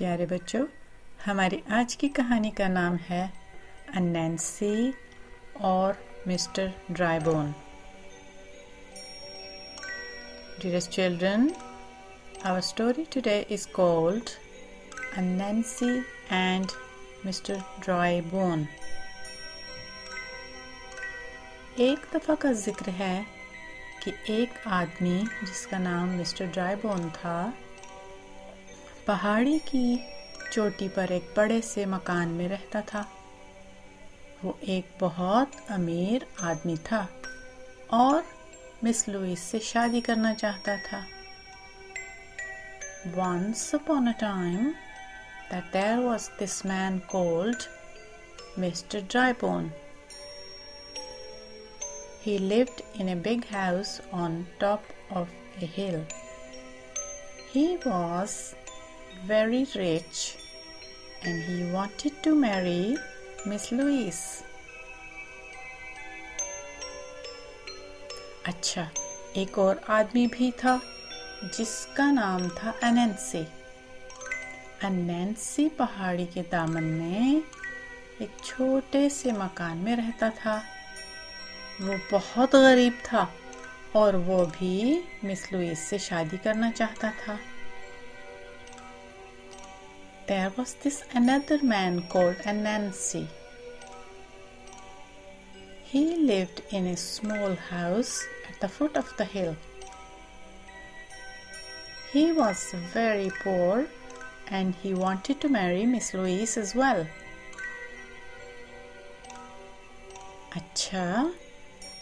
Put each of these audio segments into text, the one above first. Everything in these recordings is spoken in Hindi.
प्यारे बच्चों हमारी आज की कहानी का नाम है नैन्सी और mister Drybone Dearest children, our story today is called Nancy and Mr. Drybone. एक दफ़ा का ज़िक्र है कि एक आदमी जिसका नाम मिस्टर ड्राईबोन था पहाड़ी की चोटी पर एक बड़े से मकान में रहता था। वो एक बहुत अमीर आदमी था और मिस लुइस से शादी करना चाहता था। Once upon a time that there was this man called mister Drybone he lived in a big house on top of a hill he was very rich, and he wanted to marry Miss Louise. अच्छा एक और आदमी भी था, जिसका नाम था अनैन्सी अनैन्सी पहाड़ी के दामन में एक छोटे से मकान में रहता था। वो बहुत गरीब था, और वो भी मिस लुइस से शादी करना चाहता था। There was this another man called Anansi. He lived in a small house at the foot of the hill. He was very poor and he wanted to marry Miss Louise as well. अच्छा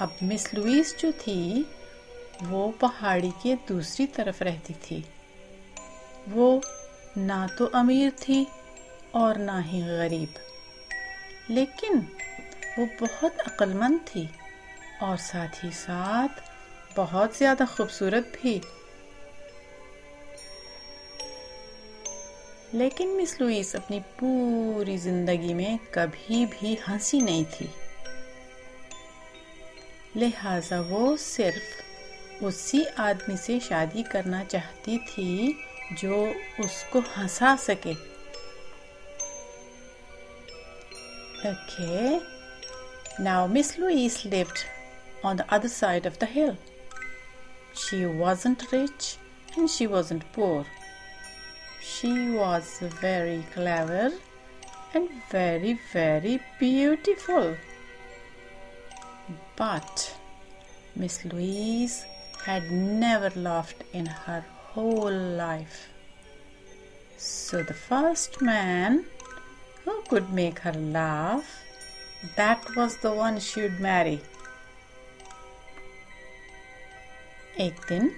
अब मिस लुइस जो थी वो पहाड़ी के दूसरी तरफ रहती थी वो ना तो अमीर थी और ना ही गरीब। लेकिन वो बहुत अक्लमंद थी और साथ ही साथ बहुत ज़्यादा खूबसूरत भी। लेकिन मिस लुइस अपनी पूरी ज़िंदगी में कभी भी हँसी नहीं थी। लिहाजा वो सिर्फ़ उसी आदमी से शादी करना चाहती थी जो उसको हंसा सके Okay, now Miss Louise lived on the other side of the hill. She wasn't rich and she wasn't poor. She was very clever and very, very beautiful. But Miss Louise had never laughed in her whole life. So the first man who could make her laugh, that was the one she would marry. एक दिन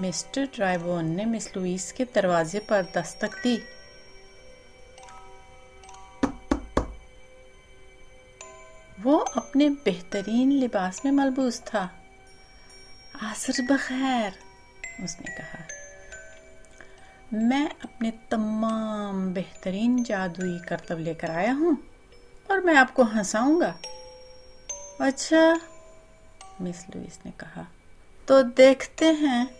मिस्टर ड्राइबोन ने मिस लुइस के दरवाजे पर दस्तक दी वो अपने बेहतरीन लिबास में मलबूस था आसर बखैर उसने कहा, मैं अपने तमाम बेहतरीन जादुई करतब लेकर आया हूँ और मैं आपको हंसाऊँगा। अच्छा मिस लुइस ने कहा तो देखते हैं।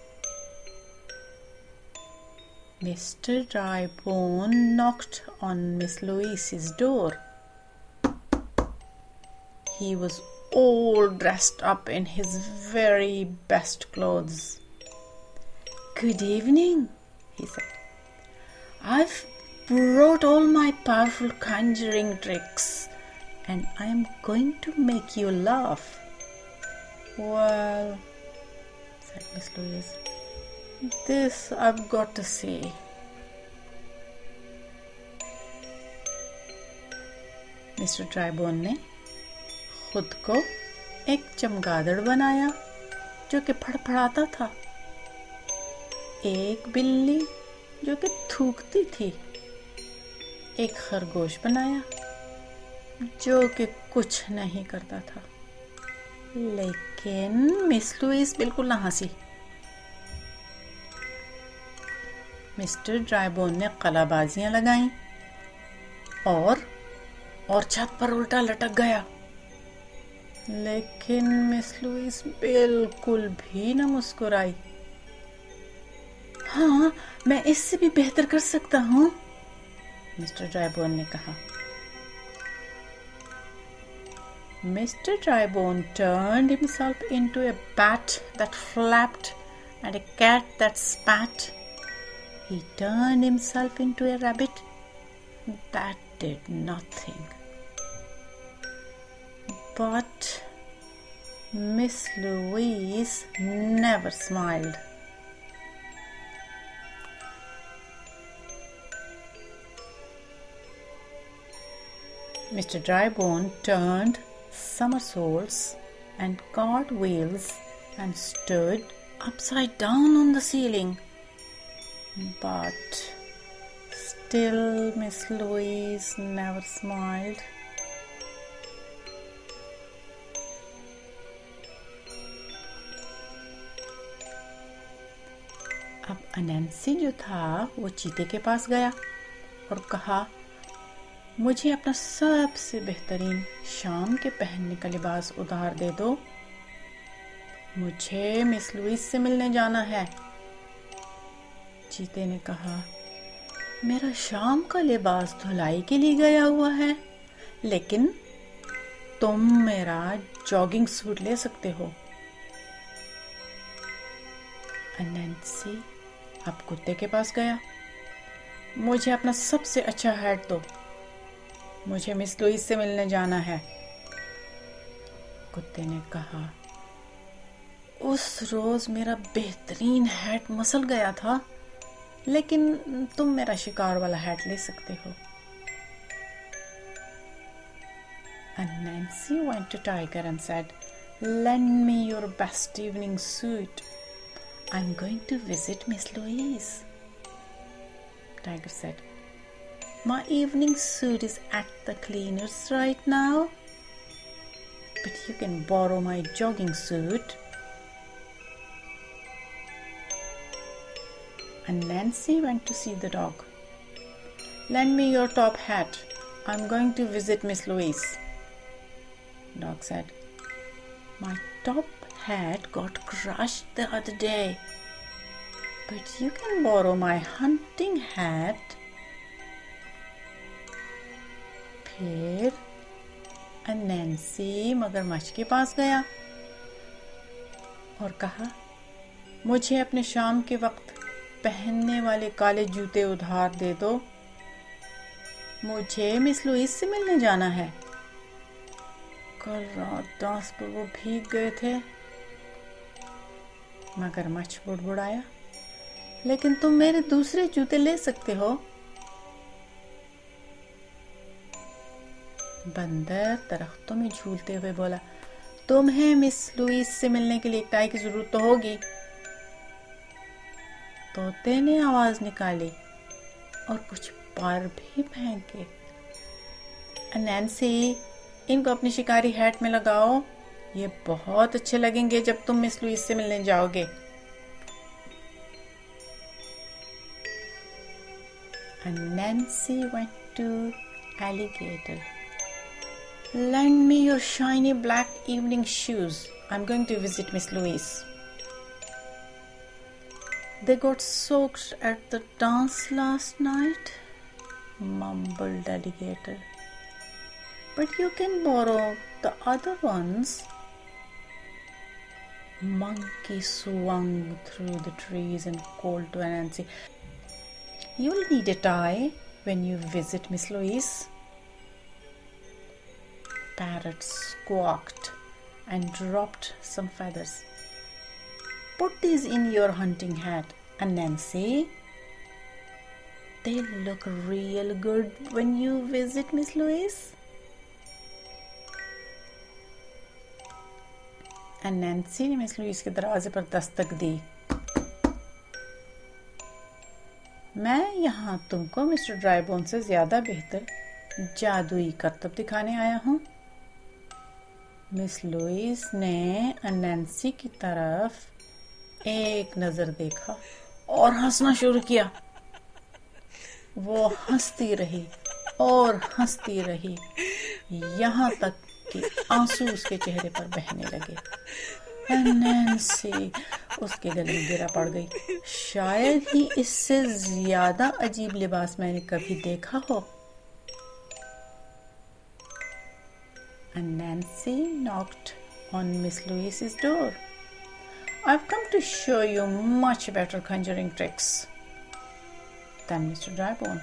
Mister Drybone knocked on miss Louise door. He was all dressed up in his very best clothes. Good evening, he said. I've brought all my powerful conjuring tricks and I am going to make you laugh. Well, said Miss Louise, this I've got to see. Mister ट्राइबोन ने खुद को एक चमगादड़ बनाया जो कि फड़फड़ाता था एक बिल्ली जो कि थूकती थी। एक खरगोश बनाया, जो कि कुछ नहीं करता था। लेकिन मिस लुइस बिल्कुल ना हँसी। मिस्टर ड्राइबोन ने कलाबाजियाँ लगाई और और छत पर उल्टा लटक गया। लेकिन मिस लुइस बिल्कुल भी ना मुस्कुराई। हाँ मैं इससे भी बेहतर कर सकता हूँ। मिस्टर ड्राइबोन ने कहा। Mister Drybone turn himself into a bat that flapped and a cat that spat he turn himself in to a rabbit that did nothing but miss Louise never smiled Mr. Drybone turned somersaults and cartwheels and stood upside down on the ceiling. But still, Miss Louise never smiled. अब अनैन्सी जो था वो चीते के पास गया और कहा मुझे अपना सबसे बेहतरीन शाम के पहनने का लिबास उधार दे दो। मुझे मिस लुइस से मिलने जाना है। चीते ने कहा, मेरा शाम का लिबास धुलाई के लिए गया हुआ है, लेकिन तुम मेरा जॉगिंग सूट ले सकते हो। नैन्सी अब कुत्ते के पास गया। मुझे अपना सबसे अच्छा हैट दो। मुझे मिस लुइस से मिलने जाना है कुत्ते ने कहा उस रोज मेरा बेहतरीन हैट मसल गया था लेकिन तुम मेरा शिकार वाला हैट ले सकते हो Nancy went to Tiger and said, Lend me your best evening suit. I'm going to visit Miss Louise. Tiger said, My evening suit is at the cleaner's right now. But you can borrow my jogging suit. And Nancy went to see the dog. Lend me your top hat. I'm going to visit Miss Louise. Dog said, My top hat got crushed the other day. But you can borrow my hunting hat फिर नैन्सी मगरमच्छ के पास गया और कहा, मुझे अपने शाम के वक्त पहनने वाले काले जूते उधार दे दो। मुझे मिस लुइस से मिलने जाना है। कल रात डांस पर वो भीग गए थे। मगरमच्छ बुड़बुड़ाया, लेकिन तुम मेरे दूसरे जूते ले सकते हो। बंदर दरख्तों में झूलते हुए बोला, तुम्हें मिस लुईस से मिलने के लिए टाई की ज़रूरत तो होगी? तोते ने आवाज़ निकाली और कुछ पर भी फेंके नैन्सी, इनको अपनी शिकारी हैट में लगाओ। ये बहुत अच्छे लगेंगे जब तुम मिस लुइस से मिलने जाओगे। And went to Alligator. Lend me your shiny black evening shoes. I'm going to visit Miss Louise. They got soaked at the dance last night, mumbled Alligator. But you can borrow the other ones. Monkey swung through the trees and called to Nancy. You'll need a tie when you visit Miss Louise parrot squawked and dropped some feathers. Put these in your hunting hat, and Nancy. They look real good when you visit Miss Louise. And Nancy ने मिस लुइस के दरवाजे पर दस्तक दी मैं यहाँ तुमको मिस्टर ड्राइबोन से ज़्यादा बेहतर जादुई करतब दिखाने आया हूँ मिस लुइस ने नैन्सी की तरफ़ एक नज़र देखा और हंसना शुरू किया। वो हंसती रही और हंसती रही। यहाँ तक कि आँसू उसके चेहरे पर बहने लगे। नैन्सी उसके गले में गिरा पड़ गई। शायद ही इससे ज़्यादा अजीब लिबास मैंने कभी देखा हो। And Nancy knocked on Miss Louise's door. I've come to show you much better conjuring tricks than Mr. Drybone.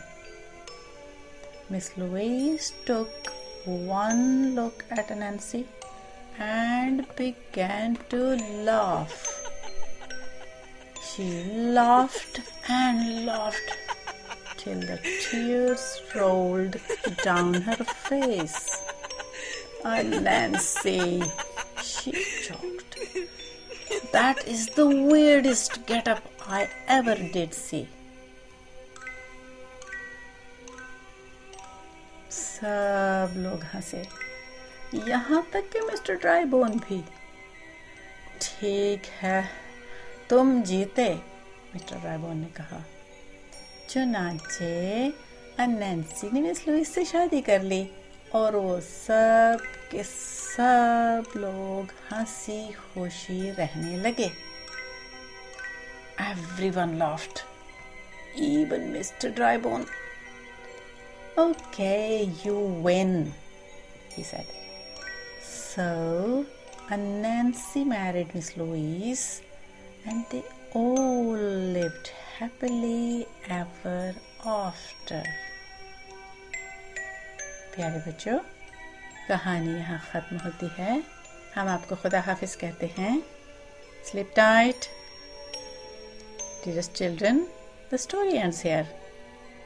Miss Louise took one look at Nancy and began to laugh. She laughed and laughed till the tears rolled down her face. Oh, Nancy, she choked. That is the weirdest get up I ever did see. सब लोग हंसे यहाँ तक कि मिस्टर ड्राईबोन भी ठीक है तुम जीते मिस्टर ड्राईबोन ने कहा चुनाचे नैन्सी ने मिस लुइस से शादी कर ली और वो सब के सब लोग हंसी खुशी रहने लगे Everyone laughed, even Mr. Drybone. Okay, you win, he said. So, Nancy married Miss Louise, and they all lived happily ever after. प्यारे बच्चों कहानी यहाँ ख़त्म होती है। हम आपको खुदा हाफिज कहते हैं। Sleep tight dearest children the story end here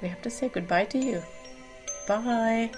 we have to say goodbye to you bye